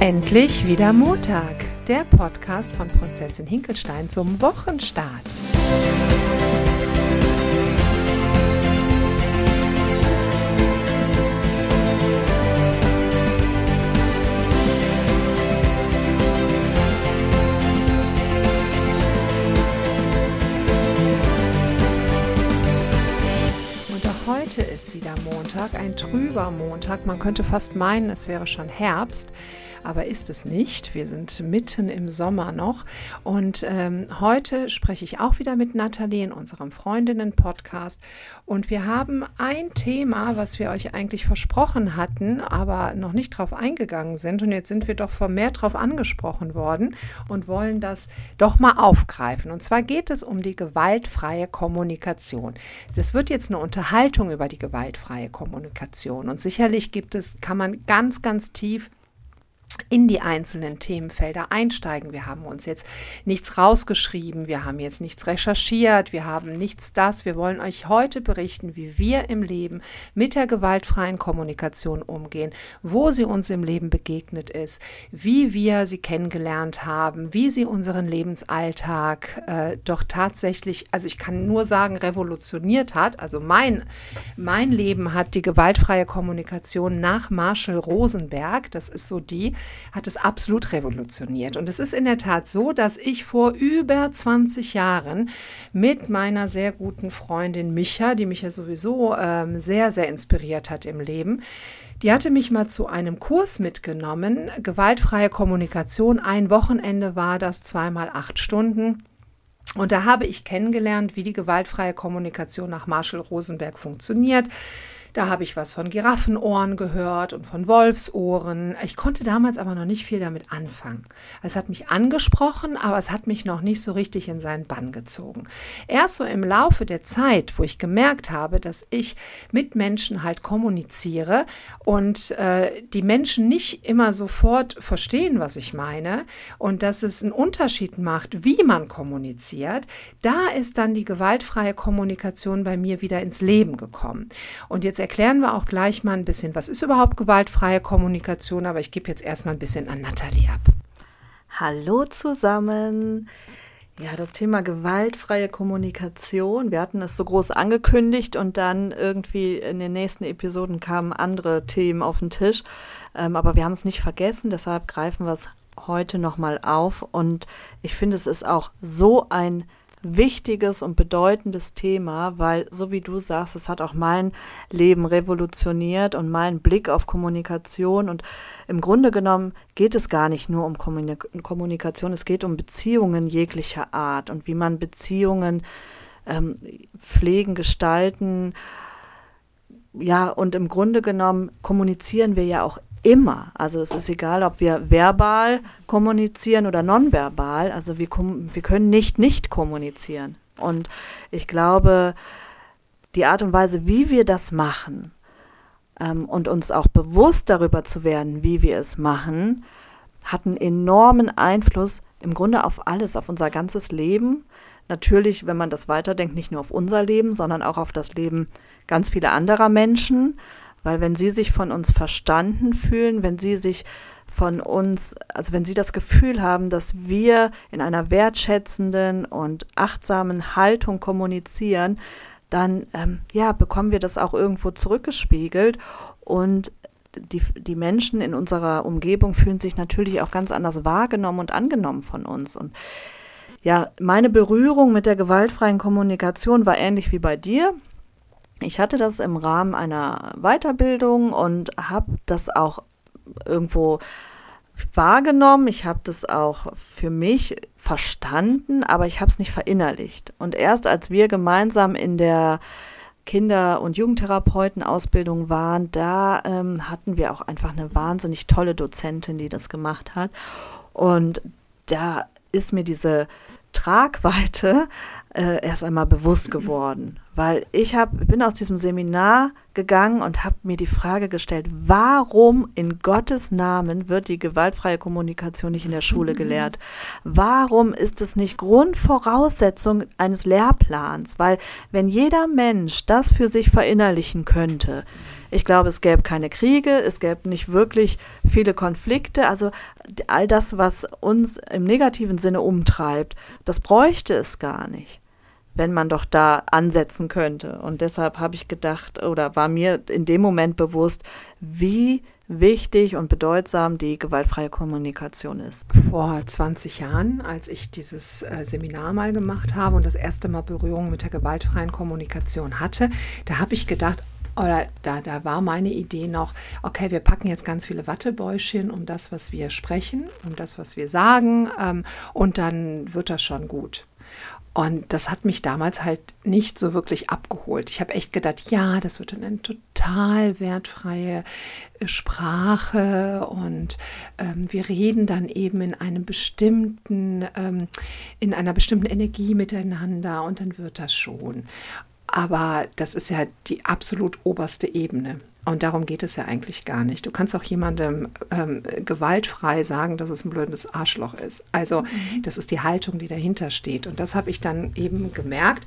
Endlich wieder Montag, der Podcast von Prinzessin Hinkelstein zum Wochenstart. Heute ist wieder Montag, ein trüber Montag. Man könnte fast meinen, es wäre schon Herbst aber ist es nicht. Wir sind mitten im Sommer noch und ähm, heute spreche ich auch wieder mit Nathalie in unserem Freundinnen-Podcast und wir haben ein Thema, was wir euch eigentlich versprochen hatten, aber noch nicht drauf eingegangen sind und jetzt sind wir doch vermehrt drauf angesprochen worden und wollen das doch mal aufgreifen. Und zwar geht es um die gewaltfreie Kommunikation. Es wird jetzt eine Unterhaltung über die gewaltfreie Kommunikation und sicherlich gibt es, kann man ganz, ganz tief in die einzelnen Themenfelder einsteigen. Wir haben uns jetzt nichts rausgeschrieben, wir haben jetzt nichts recherchiert, wir haben nichts das. Wir wollen euch heute berichten, wie wir im Leben mit der gewaltfreien Kommunikation umgehen, wo sie uns im Leben begegnet ist, wie wir sie kennengelernt haben, wie sie unseren Lebensalltag äh, doch tatsächlich, also ich kann nur sagen, revolutioniert hat. Also mein, mein Leben hat die gewaltfreie Kommunikation nach Marshall Rosenberg, das ist so die, hat es absolut revolutioniert. Und es ist in der Tat so, dass ich vor über 20 Jahren mit meiner sehr guten Freundin Micha, die mich ja sowieso ähm, sehr, sehr inspiriert hat im Leben, die hatte mich mal zu einem Kurs mitgenommen, gewaltfreie Kommunikation. Ein Wochenende war das, zweimal acht Stunden. Und da habe ich kennengelernt, wie die gewaltfreie Kommunikation nach Marshall Rosenberg funktioniert da habe ich was von Giraffenohren gehört und von Wolfsohren. Ich konnte damals aber noch nicht viel damit anfangen. Es hat mich angesprochen, aber es hat mich noch nicht so richtig in seinen Bann gezogen. Erst so im Laufe der Zeit, wo ich gemerkt habe, dass ich mit Menschen halt kommuniziere und äh, die Menschen nicht immer sofort verstehen, was ich meine und dass es einen Unterschied macht, wie man kommuniziert, da ist dann die gewaltfreie Kommunikation bei mir wieder ins Leben gekommen. Und jetzt erklären wir auch gleich mal ein bisschen, was ist überhaupt gewaltfreie Kommunikation, aber ich gebe jetzt erstmal ein bisschen an Nathalie ab. Hallo zusammen. Ja, das Thema gewaltfreie Kommunikation. Wir hatten es so groß angekündigt und dann irgendwie in den nächsten Episoden kamen andere Themen auf den Tisch. Ähm, aber wir haben es nicht vergessen, deshalb greifen wir es heute nochmal auf. Und ich finde, es ist auch so ein wichtiges und bedeutendes Thema, weil, so wie du sagst, es hat auch mein Leben revolutioniert und meinen Blick auf Kommunikation. Und im Grunde genommen geht es gar nicht nur um Kommunikation, es geht um Beziehungen jeglicher Art und wie man Beziehungen ähm, pflegen, gestalten. Ja, und im Grunde genommen kommunizieren wir ja auch immer. Also es ist egal, ob wir verbal kommunizieren oder nonverbal. Also wir, wir können nicht nicht kommunizieren. Und ich glaube, die Art und Weise, wie wir das machen ähm, und uns auch bewusst darüber zu werden, wie wir es machen, hat einen enormen Einfluss im Grunde auf alles, auf unser ganzes Leben. Natürlich, wenn man das weiterdenkt, nicht nur auf unser Leben, sondern auch auf das Leben ganz vieler anderer Menschen. Weil wenn sie sich von uns verstanden fühlen, wenn sie sich von uns, also wenn sie das Gefühl haben, dass wir in einer wertschätzenden und achtsamen Haltung kommunizieren, dann ähm, ja, bekommen wir das auch irgendwo zurückgespiegelt und die, die Menschen in unserer Umgebung fühlen sich natürlich auch ganz anders wahrgenommen und angenommen von uns. Und ja, meine Berührung mit der gewaltfreien Kommunikation war ähnlich wie bei dir. Ich hatte das im Rahmen einer Weiterbildung und habe das auch irgendwo wahrgenommen. Ich habe das auch für mich verstanden, aber ich habe es nicht verinnerlicht. Und erst als wir gemeinsam in der Kinder- und Jugendtherapeutenausbildung waren, da ähm, hatten wir auch einfach eine wahnsinnig tolle Dozentin, die das gemacht hat. Und da ist mir diese Tragweite äh, erst einmal bewusst geworden, weil ich hab, bin aus diesem Seminar gegangen und habe mir die Frage gestellt, warum in Gottes Namen wird die gewaltfreie Kommunikation nicht in der Schule gelehrt? Warum ist es nicht Grundvoraussetzung eines Lehrplans? Weil wenn jeder Mensch das für sich verinnerlichen könnte, Ich glaube, es gäbe keine Kriege, es gäbe nicht wirklich viele Konflikte. Also all das, was uns im negativen Sinne umtreibt, das bräuchte es gar nicht, wenn man doch da ansetzen könnte. Und deshalb habe ich gedacht oder war mir in dem Moment bewusst, wie wichtig und bedeutsam die gewaltfreie Kommunikation ist. Vor 20 Jahren, als ich dieses äh, Seminar mal gemacht habe und das erste Mal Berührung mit der gewaltfreien Kommunikation hatte, da habe ich gedacht, oder da, da war meine Idee noch, okay, wir packen jetzt ganz viele Wattebäuschen um das, was wir sprechen, um das, was wir sagen, ähm, und dann wird das schon gut. Und das hat mich damals halt nicht so wirklich abgeholt. Ich habe echt gedacht, ja, das wird dann eine total wertfreie äh, Sprache und ähm, wir reden dann eben in einem bestimmten, ähm, in einer bestimmten Energie miteinander und dann wird das schon. Aber das ist ja die absolut oberste Ebene. Und darum geht es ja eigentlich gar nicht. Du kannst auch jemandem ähm, gewaltfrei sagen, dass es ein blödes Arschloch ist. Also mhm. das ist die Haltung, die dahinter steht. Und das habe ich dann eben gemerkt,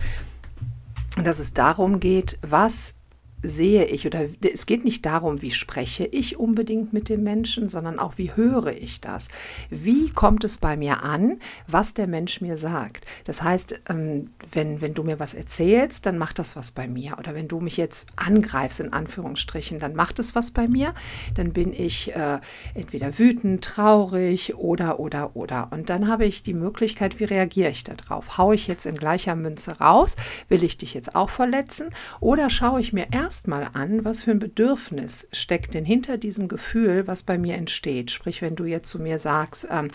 dass es darum geht, was sehe ich oder es geht nicht darum, wie spreche ich unbedingt mit dem Menschen, sondern auch, wie höre ich das? Wie kommt es bei mir an, was der Mensch mir sagt? Das heißt, ähm, wenn, wenn du mir was erzählst, dann macht das was bei mir. Oder wenn du mich jetzt angreifst, in Anführungsstrichen, dann macht es was bei mir. Dann bin ich äh, entweder wütend, traurig oder, oder, oder. Und dann habe ich die Möglichkeit, wie reagiere ich darauf? Haue ich jetzt in gleicher Münze raus? Will ich dich jetzt auch verletzen? Oder schaue ich mir erst erstmal an, was für ein Bedürfnis steckt denn hinter diesem Gefühl, was bei mir entsteht. Sprich, wenn du jetzt zu mir sagst, ähm,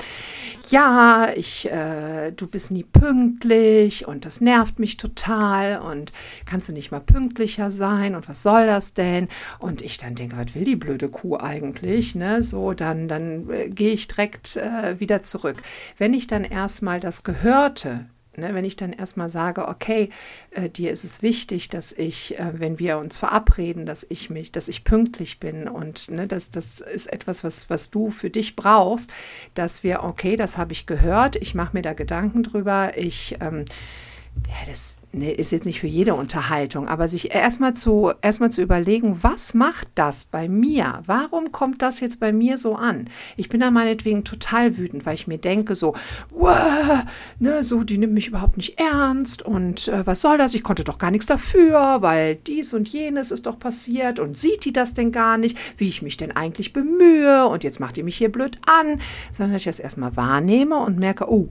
ja, ich, äh, du bist nie pünktlich und das nervt mich total und kannst du nicht mal pünktlicher sein und was soll das denn? Und ich dann denke, was will die blöde Kuh eigentlich? Ne? So, dann, dann äh, gehe ich direkt äh, wieder zurück. Wenn ich dann erstmal das Gehörte Ne, wenn ich dann erstmal sage, okay, äh, dir ist es wichtig, dass ich, äh, wenn wir uns verabreden, dass ich mich, dass ich pünktlich bin und ne, das, das ist etwas, was, was du für dich brauchst, dass wir, okay, das habe ich gehört, ich mache mir da Gedanken drüber, ich, ähm, ja, das, nee, ist jetzt nicht für jede Unterhaltung, aber sich erstmal zu, erstmal zu überlegen, was macht das bei mir? Warum kommt das jetzt bei mir so an? Ich bin da meinetwegen total wütend, weil ich mir denke, so, ne, so, die nimmt mich überhaupt nicht ernst und äh, was soll das? Ich konnte doch gar nichts dafür, weil dies und jenes ist doch passiert und sieht die das denn gar nicht, wie ich mich denn eigentlich bemühe und jetzt macht die mich hier blöd an, sondern dass ich das erstmal wahrnehme und merke, oh,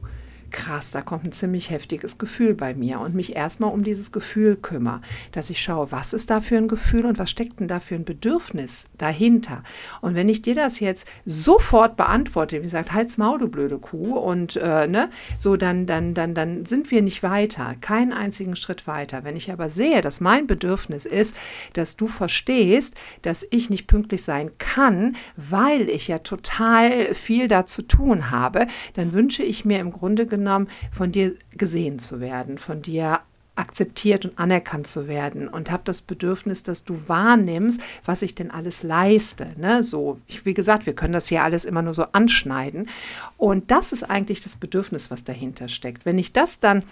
krass, da kommt ein ziemlich heftiges Gefühl bei mir und mich erstmal um dieses Gefühl kümmere, dass ich schaue, was ist da für ein Gefühl und was steckt denn da für ein Bedürfnis dahinter. Und wenn ich dir das jetzt sofort beantworte, wie gesagt, halt's Maul, du blöde Kuh, und äh, ne, so dann, dann, dann, dann sind wir nicht weiter, keinen einzigen Schritt weiter. Wenn ich aber sehe, dass mein Bedürfnis ist, dass du verstehst, dass ich nicht pünktlich sein kann, weil ich ja total viel da zu tun habe, dann wünsche ich mir im Grunde genommen, genommen, von dir gesehen zu werden, von dir akzeptiert und anerkannt zu werden und habe das Bedürfnis, dass du wahrnimmst, was ich denn alles leiste. Ne? So, ich, wie gesagt, wir können das hier alles immer nur so anschneiden. Und das ist eigentlich das Bedürfnis, was dahinter steckt. Wenn ich das dann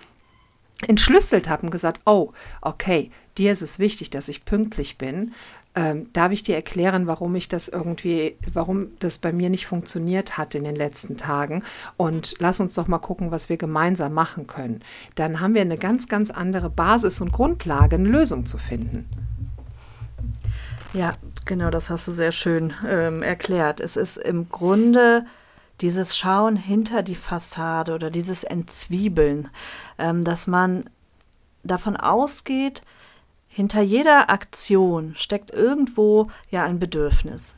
entschlüsselt habe und gesagt, oh, okay, dir ist es wichtig, dass ich pünktlich bin, ähm, darf ich dir erklären, warum ich das irgendwie, warum das bei mir nicht funktioniert hat in den letzten Tagen? Und lass uns doch mal gucken, was wir gemeinsam machen können. Dann haben wir eine ganz, ganz andere Basis und Grundlage, eine Lösung zu finden. Ja, genau, das hast du sehr schön ähm, erklärt. Es ist im Grunde dieses Schauen hinter die Fassade oder dieses Entzwiebeln, ähm, dass man davon ausgeht, hinter jeder Aktion steckt irgendwo ja ein Bedürfnis.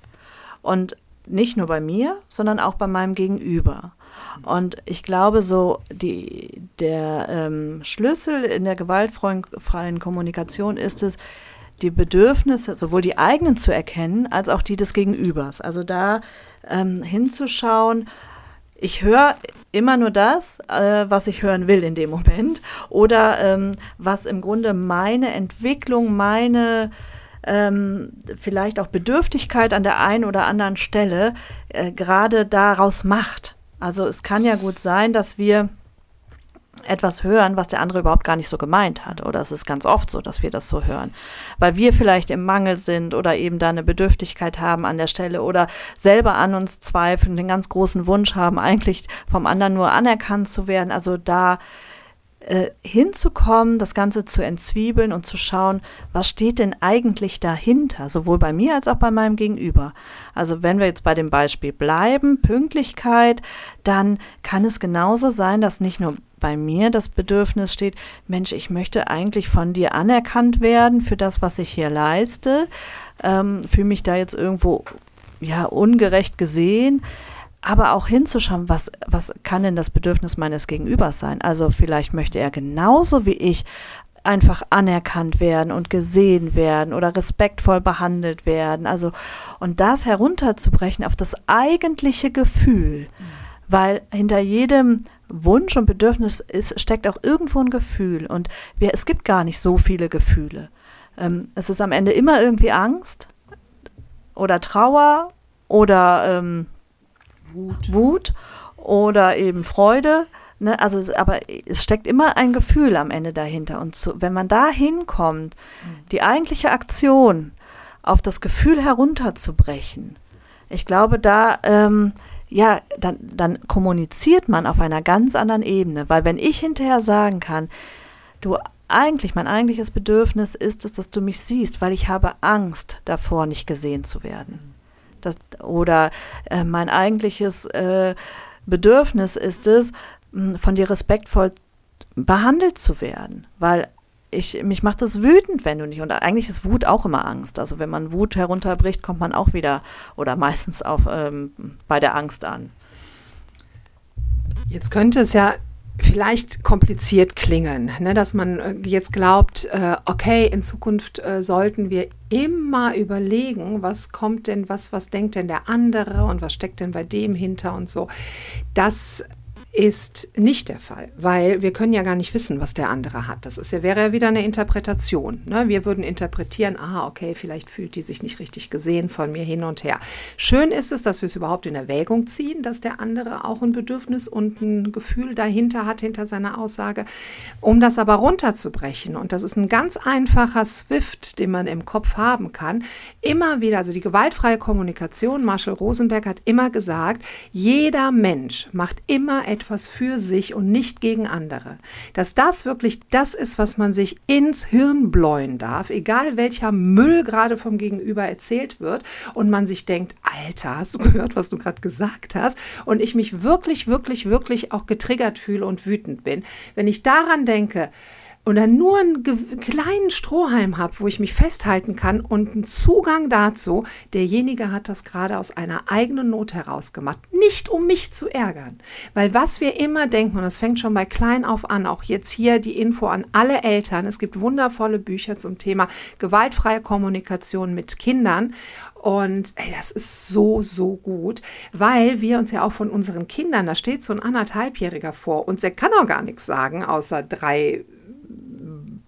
Und nicht nur bei mir, sondern auch bei meinem Gegenüber. Und ich glaube, so die, der ähm, Schlüssel in der gewaltfreien Kommunikation ist es, die Bedürfnisse, sowohl die eigenen zu erkennen, als auch die des Gegenübers. Also da ähm, hinzuschauen, ich höre immer nur das, äh, was ich hören will in dem Moment oder ähm, was im Grunde meine Entwicklung, meine ähm, vielleicht auch Bedürftigkeit an der einen oder anderen Stelle äh, gerade daraus macht. Also es kann ja gut sein, dass wir etwas hören, was der andere überhaupt gar nicht so gemeint hat. Oder es ist ganz oft so, dass wir das so hören. Weil wir vielleicht im Mangel sind oder eben da eine Bedürftigkeit haben an der Stelle oder selber an uns zweifeln, den ganz großen Wunsch haben, eigentlich vom anderen nur anerkannt zu werden. Also da äh, hinzukommen, das Ganze zu entzwiebeln und zu schauen, was steht denn eigentlich dahinter, sowohl bei mir als auch bei meinem Gegenüber. Also wenn wir jetzt bei dem Beispiel bleiben, Pünktlichkeit, dann kann es genauso sein, dass nicht nur bei mir das Bedürfnis steht, Mensch, ich möchte eigentlich von dir anerkannt werden für das, was ich hier leiste, ähm, fühle mich da jetzt irgendwo ja ungerecht gesehen aber auch hinzuschauen, was, was kann denn das Bedürfnis meines Gegenübers sein? Also vielleicht möchte er genauso wie ich einfach anerkannt werden und gesehen werden oder respektvoll behandelt werden. Also, und das herunterzubrechen auf das eigentliche Gefühl, mhm. weil hinter jedem Wunsch und Bedürfnis ist, steckt auch irgendwo ein Gefühl und wir, es gibt gar nicht so viele Gefühle. Ähm, es ist am Ende immer irgendwie Angst oder Trauer oder ähm, Wut. Wut oder eben Freude. Ne? Also, aber es steckt immer ein Gefühl am Ende dahinter. Und zu, wenn man da hinkommt, mhm. die eigentliche Aktion auf das Gefühl herunterzubrechen, ich glaube, da, ähm, ja, dann, dann kommuniziert man auf einer ganz anderen Ebene. Weil wenn ich hinterher sagen kann, du eigentlich, mein eigentliches Bedürfnis ist es, dass du mich siehst, weil ich habe Angst davor, nicht gesehen zu werden. Das, oder äh, mein eigentliches äh, Bedürfnis ist es, von dir respektvoll behandelt zu werden, weil ich, mich macht das wütend, wenn du nicht. Und eigentlich ist Wut auch immer Angst. Also wenn man Wut herunterbricht, kommt man auch wieder oder meistens auf, ähm, bei der Angst an. Jetzt könnte es ja vielleicht kompliziert klingen, ne? dass man äh, jetzt glaubt, äh, okay, in Zukunft äh, sollten wir immer überlegen, was kommt denn, was, was denkt denn der andere und was steckt denn bei dem hinter und so. Das ist nicht der Fall, weil wir können ja gar nicht wissen, was der andere hat. Das ist ja, wäre ja wieder eine Interpretation. Ne? Wir würden interpretieren, ah, okay, vielleicht fühlt die sich nicht richtig gesehen von mir hin und her. Schön ist es, dass wir es überhaupt in Erwägung ziehen, dass der andere auch ein Bedürfnis und ein Gefühl dahinter hat, hinter seiner Aussage. Um das aber runterzubrechen, und das ist ein ganz einfacher Swift, den man im Kopf haben kann, immer wieder, also die gewaltfreie Kommunikation, Marshall Rosenberg hat immer gesagt, jeder Mensch macht immer etwas, etwas für sich und nicht gegen andere. Dass das wirklich das ist, was man sich ins Hirn bläuen darf, egal welcher Müll gerade vom Gegenüber erzählt wird und man sich denkt, Alter, hast du gehört, was du gerade gesagt hast? Und ich mich wirklich, wirklich, wirklich auch getriggert fühle und wütend bin. Wenn ich daran denke, dann nur einen kleinen Strohhalm habe, wo ich mich festhalten kann und einen Zugang dazu, derjenige hat das gerade aus einer eigenen Not heraus gemacht. Nicht um mich zu ärgern. Weil was wir immer denken, und das fängt schon bei klein auf an, auch jetzt hier die Info an alle Eltern, es gibt wundervolle Bücher zum Thema gewaltfreie Kommunikation mit Kindern. Und ey, das ist so, so gut, weil wir uns ja auch von unseren Kindern, da steht so ein anderthalbjähriger vor und der kann auch gar nichts sagen, außer drei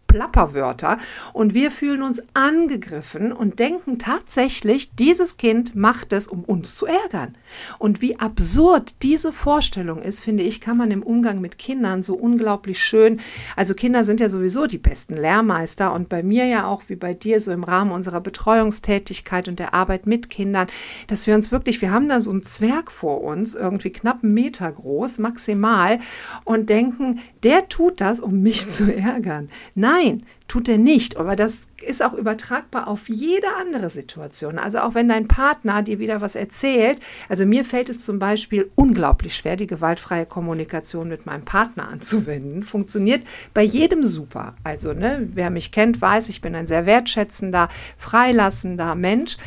Plapperwörter und wir fühlen uns angegriffen und denken tatsächlich, dieses Kind macht es, um uns zu ärgern. Und wie absurd diese Vorstellung ist, finde ich, kann man im Umgang mit Kindern so unglaublich schön, also Kinder sind ja sowieso die besten Lehrmeister und bei mir ja auch wie bei dir so im Rahmen unserer Betreuungstätigkeit und der Arbeit mit Kindern, dass wir uns wirklich, wir haben da so einen Zwerg vor uns, irgendwie knapp einen Meter groß, maximal und denken, der tut das, um mich zu ärgern. Nein, Nein, tut er nicht. Aber das ist auch übertragbar auf jede andere Situation. Also auch wenn dein Partner dir wieder was erzählt. Also mir fällt es zum Beispiel unglaublich schwer, die gewaltfreie Kommunikation mit meinem Partner anzuwenden. Funktioniert bei jedem super. Also ne, wer mich kennt, weiß, ich bin ein sehr wertschätzender, freilassender Mensch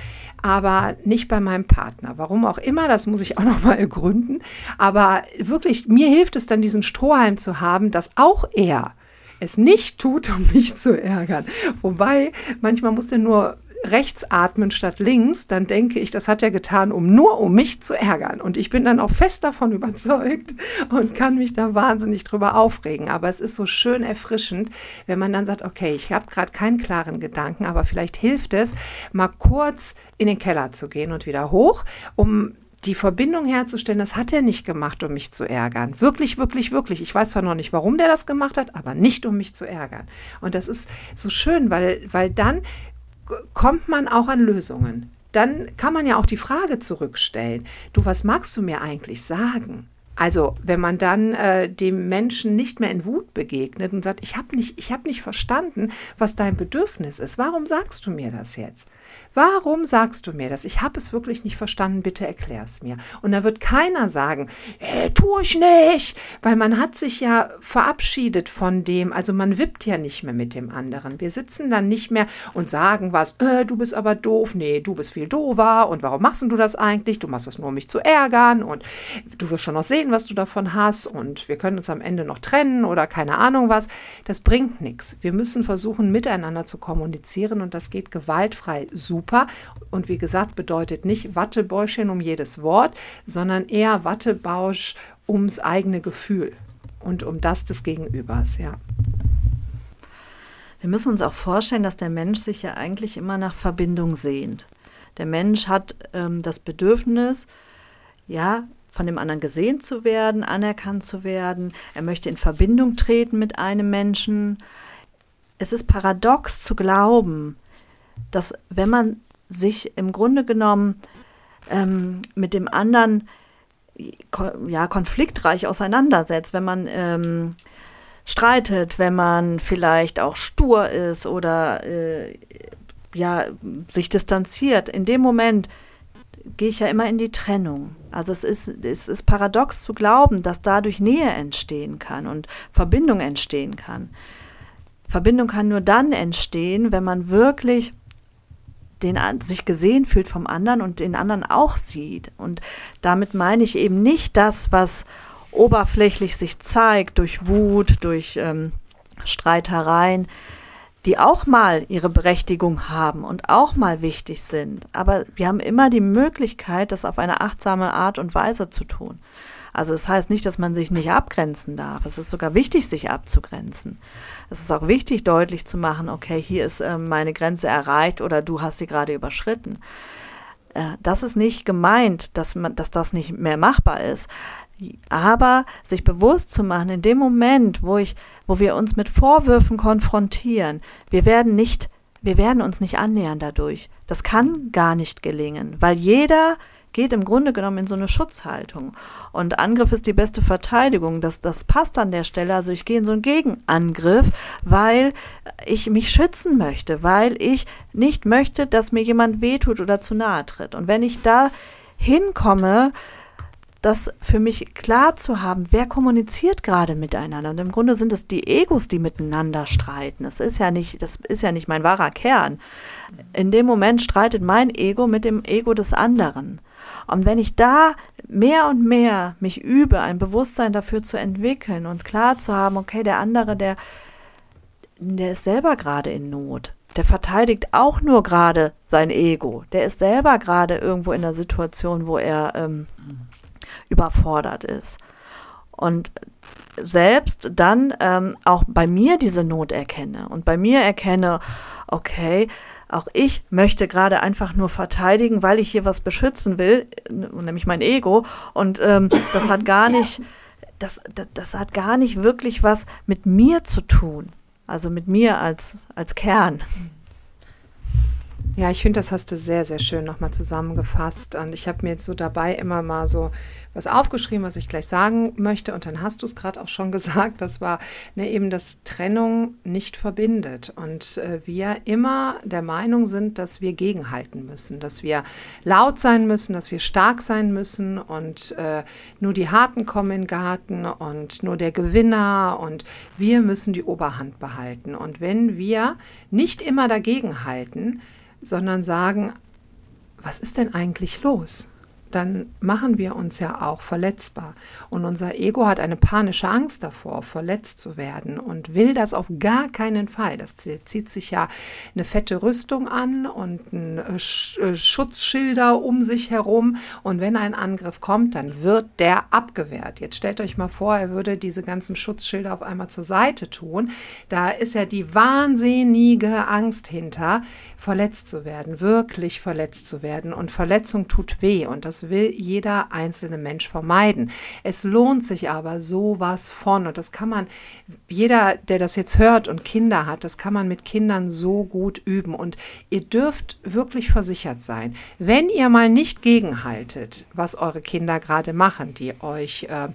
aber nicht bei meinem Partner. Warum auch immer, das muss ich auch noch mal ergründen. Aber wirklich, mir hilft es dann, diesen Strohhalm zu haben, dass auch er es nicht tut, um mich zu ärgern. Wobei, manchmal muss er nur rechts atmen statt links, dann denke ich, das hat er getan, um nur um mich zu ärgern. Und ich bin dann auch fest davon überzeugt und kann mich da wahnsinnig drüber aufregen. Aber es ist so schön erfrischend, wenn man dann sagt, okay, ich habe gerade keinen klaren Gedanken, aber vielleicht hilft es, mal kurz in den Keller zu gehen und wieder hoch, um die Verbindung herzustellen, das hat er nicht gemacht, um mich zu ärgern. Wirklich, wirklich, wirklich. Ich weiß zwar noch nicht, warum der das gemacht hat, aber nicht, um mich zu ärgern. Und das ist so schön, weil, weil dann kommt man auch an Lösungen. Dann kann man ja auch die Frage zurückstellen, du, was magst du mir eigentlich sagen? Also, wenn man dann äh, dem Menschen nicht mehr in Wut begegnet und sagt, ich habe nicht, ich hab nicht verstanden, was dein Bedürfnis ist, warum sagst du mir das jetzt? Warum sagst du mir das? Ich habe es wirklich nicht verstanden, bitte erklär es mir. Und da wird keiner sagen, äh, tu ich nicht, weil man hat sich ja verabschiedet von dem, also man wippt ja nicht mehr mit dem anderen. Wir sitzen dann nicht mehr und sagen was, äh, du bist aber doof, nee, du bist viel doofer und warum machst du das eigentlich? Du machst das nur, um mich zu ärgern und du wirst schon noch sehen, was du davon hast und wir können uns am Ende noch trennen oder keine Ahnung was. Das bringt nichts. Wir müssen versuchen, miteinander zu kommunizieren und das geht gewaltfrei super. Und wie gesagt, bedeutet nicht Wattebäuschen um jedes Wort, sondern eher Wattebausch ums eigene Gefühl und um das des Gegenübers, ja. Wir müssen uns auch vorstellen, dass der Mensch sich ja eigentlich immer nach Verbindung sehnt. Der Mensch hat ähm, das Bedürfnis, ja, von dem anderen gesehen zu werden, anerkannt zu werden. Er möchte in Verbindung treten mit einem Menschen. Es ist paradox zu glauben, dass wenn man sich im Grunde genommen ähm, mit dem anderen ja, konfliktreich auseinandersetzt, wenn man ähm, streitet, wenn man vielleicht auch stur ist oder äh, ja, sich distanziert, in dem Moment gehe ich ja immer in die Trennung. Also es ist, es ist paradox zu glauben, dass dadurch Nähe entstehen kann und Verbindung entstehen kann. Verbindung kann nur dann entstehen, wenn man wirklich den, sich gesehen fühlt vom anderen und den anderen auch sieht. Und damit meine ich eben nicht das, was oberflächlich sich zeigt durch Wut, durch ähm, Streitereien, die auch mal ihre Berechtigung haben und auch mal wichtig sind. Aber wir haben immer die Möglichkeit, das auf eine achtsame Art und Weise zu tun. Also es das heißt nicht, dass man sich nicht abgrenzen darf. Es ist sogar wichtig, sich abzugrenzen. Es ist auch wichtig, deutlich zu machen, okay, hier ist äh, meine Grenze erreicht oder du hast sie gerade überschritten. Äh, das ist nicht gemeint, dass, man, dass das nicht mehr machbar ist. Aber sich bewusst zu machen, in dem Moment, wo ich, wo wir uns mit Vorwürfen konfrontieren, wir werden nicht, wir werden uns nicht annähern dadurch. Das kann gar nicht gelingen, weil jeder geht im Grunde genommen in so eine Schutzhaltung. Und Angriff ist die beste Verteidigung. Das, das passt an der Stelle. Also ich gehe in so einen Gegenangriff, weil ich mich schützen möchte, weil ich nicht möchte, dass mir jemand wehtut oder zu nahe tritt. Und wenn ich da hinkomme, das für mich klar zu haben, wer kommuniziert gerade miteinander. Und im Grunde sind es die Egos, die miteinander streiten. Das ist ja nicht, das ist ja nicht mein wahrer Kern. In dem Moment streitet mein Ego mit dem Ego des anderen. Und wenn ich da mehr und mehr mich übe, ein Bewusstsein dafür zu entwickeln und klar zu haben, okay, der andere, der, der ist selber gerade in Not. Der verteidigt auch nur gerade sein Ego. Der ist selber gerade irgendwo in einer Situation, wo er ähm, überfordert ist. Und selbst dann ähm, auch bei mir diese Not erkenne und bei mir erkenne, okay, auch ich möchte gerade einfach nur verteidigen, weil ich hier was beschützen will, nämlich mein Ego. Und ähm, das hat gar nicht, das, das, das hat gar nicht wirklich was mit mir zu tun. Also mit mir als, als Kern. Ja, ich finde, das hast du sehr, sehr schön nochmal zusammengefasst. Und ich habe mir jetzt so dabei immer mal so was aufgeschrieben, was ich gleich sagen möchte. Und dann hast du es gerade auch schon gesagt. Das war ne, eben, dass Trennung nicht verbindet. Und äh, wir immer der Meinung sind, dass wir gegenhalten müssen, dass wir laut sein müssen, dass wir stark sein müssen und äh, nur die Harten kommen in den Garten und nur der Gewinner und wir müssen die Oberhand behalten. Und wenn wir nicht immer dagegenhalten, sondern sagen, was ist denn eigentlich los? dann machen wir uns ja auch verletzbar. Und unser Ego hat eine panische Angst davor, verletzt zu werden und will das auf gar keinen Fall. Das zieht sich ja eine fette Rüstung an und ein äh, äh, Schutzschilder um sich herum. Und wenn ein Angriff kommt, dann wird der abgewehrt. Jetzt stellt euch mal vor, er würde diese ganzen Schutzschilder auf einmal zur Seite tun. Da ist ja die wahnsinnige Angst hinter, verletzt zu werden, wirklich verletzt zu werden. Und Verletzung tut weh. Und das will jeder einzelne Mensch vermeiden. Es lohnt sich aber sowas von und das kann man, jeder, der das jetzt hört und Kinder hat, das kann man mit Kindern so gut üben und ihr dürft wirklich versichert sein, wenn ihr mal nicht gegenhaltet, was eure Kinder gerade machen, die euch äh,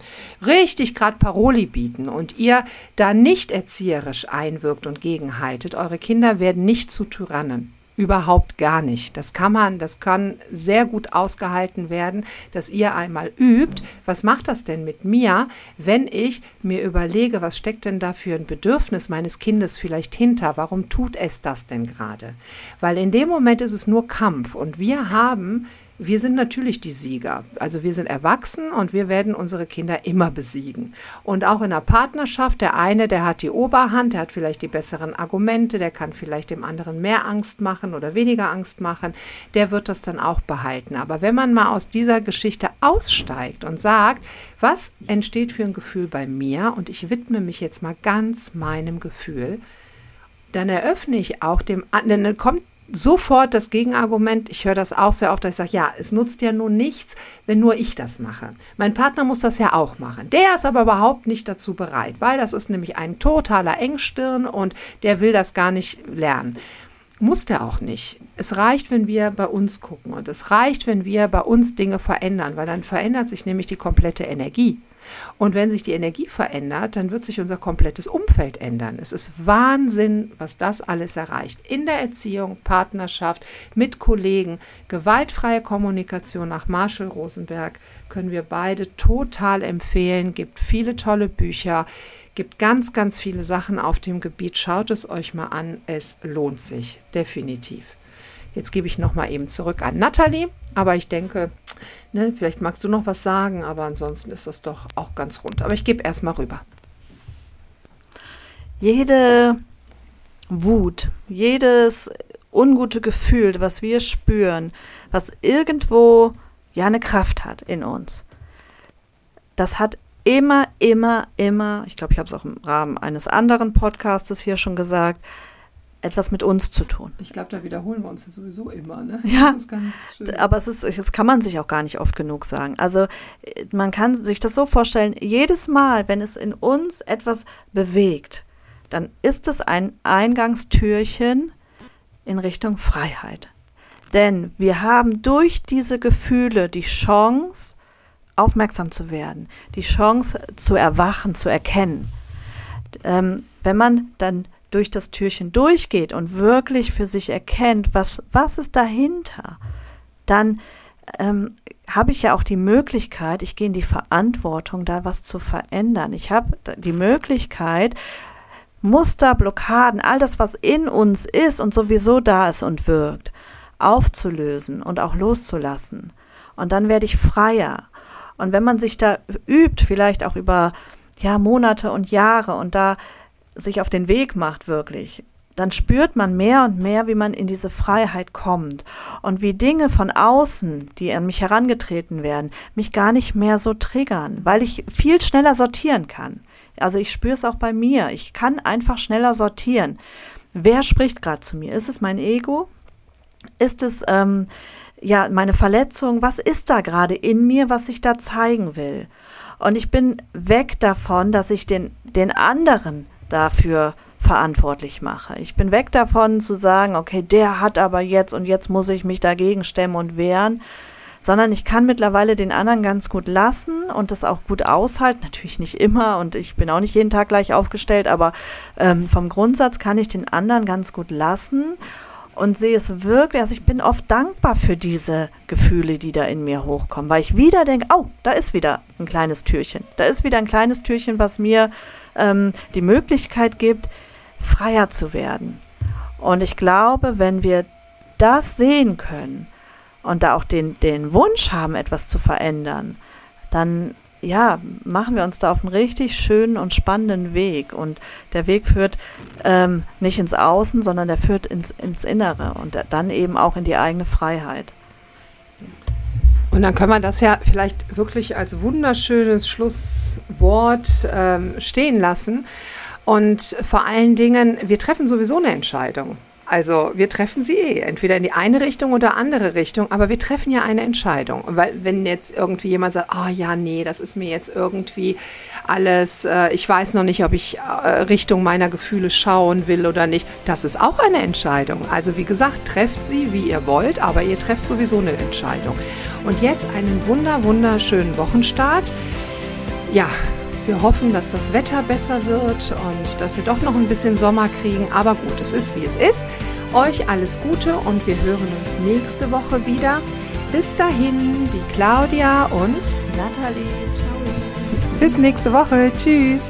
richtig gerade Paroli bieten und ihr da nicht erzieherisch einwirkt und gegenhaltet, eure Kinder werden nicht zu Tyrannen. Überhaupt gar nicht. Das kann man, das kann sehr gut ausgehalten werden, dass ihr einmal übt. Was macht das denn mit mir, wenn ich mir überlege, was steckt denn da für ein Bedürfnis meines Kindes vielleicht hinter? Warum tut es das denn gerade? Weil in dem Moment ist es nur Kampf und wir haben wir sind natürlich die Sieger. Also wir sind erwachsen und wir werden unsere Kinder immer besiegen. Und auch in der Partnerschaft, der eine, der hat die Oberhand, der hat vielleicht die besseren Argumente, der kann vielleicht dem anderen mehr Angst machen oder weniger Angst machen, der wird das dann auch behalten. Aber wenn man mal aus dieser Geschichte aussteigt und sagt, was entsteht für ein Gefühl bei mir und ich widme mich jetzt mal ganz meinem Gefühl, dann eröffne ich auch dem, dann kommt sofort das Gegenargument, ich höre das auch sehr oft, dass ich sage, ja, es nutzt ja nun nichts, wenn nur ich das mache. Mein Partner muss das ja auch machen. Der ist aber überhaupt nicht dazu bereit, weil das ist nämlich ein totaler Engstirn und der will das gar nicht lernen. Muss der auch nicht. Es reicht, wenn wir bei uns gucken und es reicht, wenn wir bei uns Dinge verändern, weil dann verändert sich nämlich die komplette Energie. Und wenn sich die Energie verändert, dann wird sich unser komplettes Umfeld ändern. Es ist Wahnsinn, was das alles erreicht. In der Erziehung, Partnerschaft, mit Kollegen, gewaltfreie Kommunikation nach Marshall Rosenberg können wir beide total empfehlen. Gibt viele tolle Bücher, gibt ganz, ganz viele Sachen auf dem Gebiet. Schaut es euch mal an. Es lohnt sich definitiv. Jetzt gebe ich noch mal eben zurück an Nathalie, aber ich denke, Ne, vielleicht magst du noch was sagen, aber ansonsten ist das doch auch ganz rund. Aber ich gebe erstmal rüber. Jede Wut, jedes ungute Gefühl, was wir spüren, was irgendwo ja eine Kraft hat in uns, das hat immer, immer, immer, ich glaube, ich habe es auch im Rahmen eines anderen Podcastes hier schon gesagt, etwas mit uns zu tun. Ich glaube, da wiederholen wir uns ja sowieso immer. Ne? Ja, aber es ist, das kann man sich auch gar nicht oft genug sagen. Also man kann sich das so vorstellen, jedes Mal, wenn es in uns etwas bewegt, dann ist es ein Eingangstürchen in Richtung Freiheit. Denn wir haben durch diese Gefühle die Chance, aufmerksam zu werden, die Chance zu erwachen, zu erkennen. Ähm, wenn man dann durch das Türchen durchgeht und wirklich für sich erkennt, was, was ist dahinter, dann ähm, habe ich ja auch die Möglichkeit, ich gehe in die Verantwortung, da was zu verändern. Ich habe die Möglichkeit, Muster, Blockaden, all das, was in uns ist und sowieso da ist und wirkt, aufzulösen und auch loszulassen. Und dann werde ich freier. Und wenn man sich da übt, vielleicht auch über ja, Monate und Jahre und da sich auf den Weg macht wirklich, dann spürt man mehr und mehr, wie man in diese Freiheit kommt und wie Dinge von außen, die an mich herangetreten werden, mich gar nicht mehr so triggern, weil ich viel schneller sortieren kann. Also ich spüre es auch bei mir. Ich kann einfach schneller sortieren. Wer spricht gerade zu mir? Ist es mein Ego? Ist es ähm, ja meine Verletzung? Was ist da gerade in mir, was ich da zeigen will? Und ich bin weg davon, dass ich den, den anderen dafür verantwortlich mache. Ich bin weg davon zu sagen, okay, der hat aber jetzt und jetzt muss ich mich dagegen stemmen und wehren, sondern ich kann mittlerweile den anderen ganz gut lassen und das auch gut aushalten. Natürlich nicht immer und ich bin auch nicht jeden Tag gleich aufgestellt, aber ähm, vom Grundsatz kann ich den anderen ganz gut lassen und sehe es wirklich, also ich bin oft dankbar für diese Gefühle, die da in mir hochkommen, weil ich wieder denke, oh, da ist wieder ein kleines Türchen. Da ist wieder ein kleines Türchen, was mir ähm, die Möglichkeit gibt, freier zu werden. Und ich glaube, wenn wir das sehen können und da auch den, den Wunsch haben, etwas zu verändern, dann ja, machen wir uns da auf einen richtig schönen und spannenden Weg. Und der Weg führt ähm, nicht ins Außen, sondern der führt ins, ins Innere und dann eben auch in die eigene Freiheit. Und dann können wir das ja vielleicht wirklich als wunderschönes Schlusswort ähm, stehen lassen. Und vor allen Dingen, wir treffen sowieso eine Entscheidung. Also wir treffen sie eh, entweder in die eine Richtung oder andere Richtung, aber wir treffen ja eine Entscheidung. Weil wenn jetzt irgendwie jemand sagt, ah oh, ja, nee, das ist mir jetzt irgendwie alles, äh, ich weiß noch nicht, ob ich äh, Richtung meiner Gefühle schauen will oder nicht, das ist auch eine Entscheidung. Also wie gesagt, trefft sie, wie ihr wollt, aber ihr trefft sowieso eine Entscheidung. Und jetzt einen wunder, wunderschönen Wochenstart. Ja, wir hoffen, dass das Wetter besser wird und dass wir doch noch ein bisschen Sommer kriegen. Aber gut, es ist wie es ist. Euch alles Gute und wir hören uns nächste Woche wieder. Bis dahin, die Claudia und Nathalie. Ciao. Bis nächste Woche. Tschüss.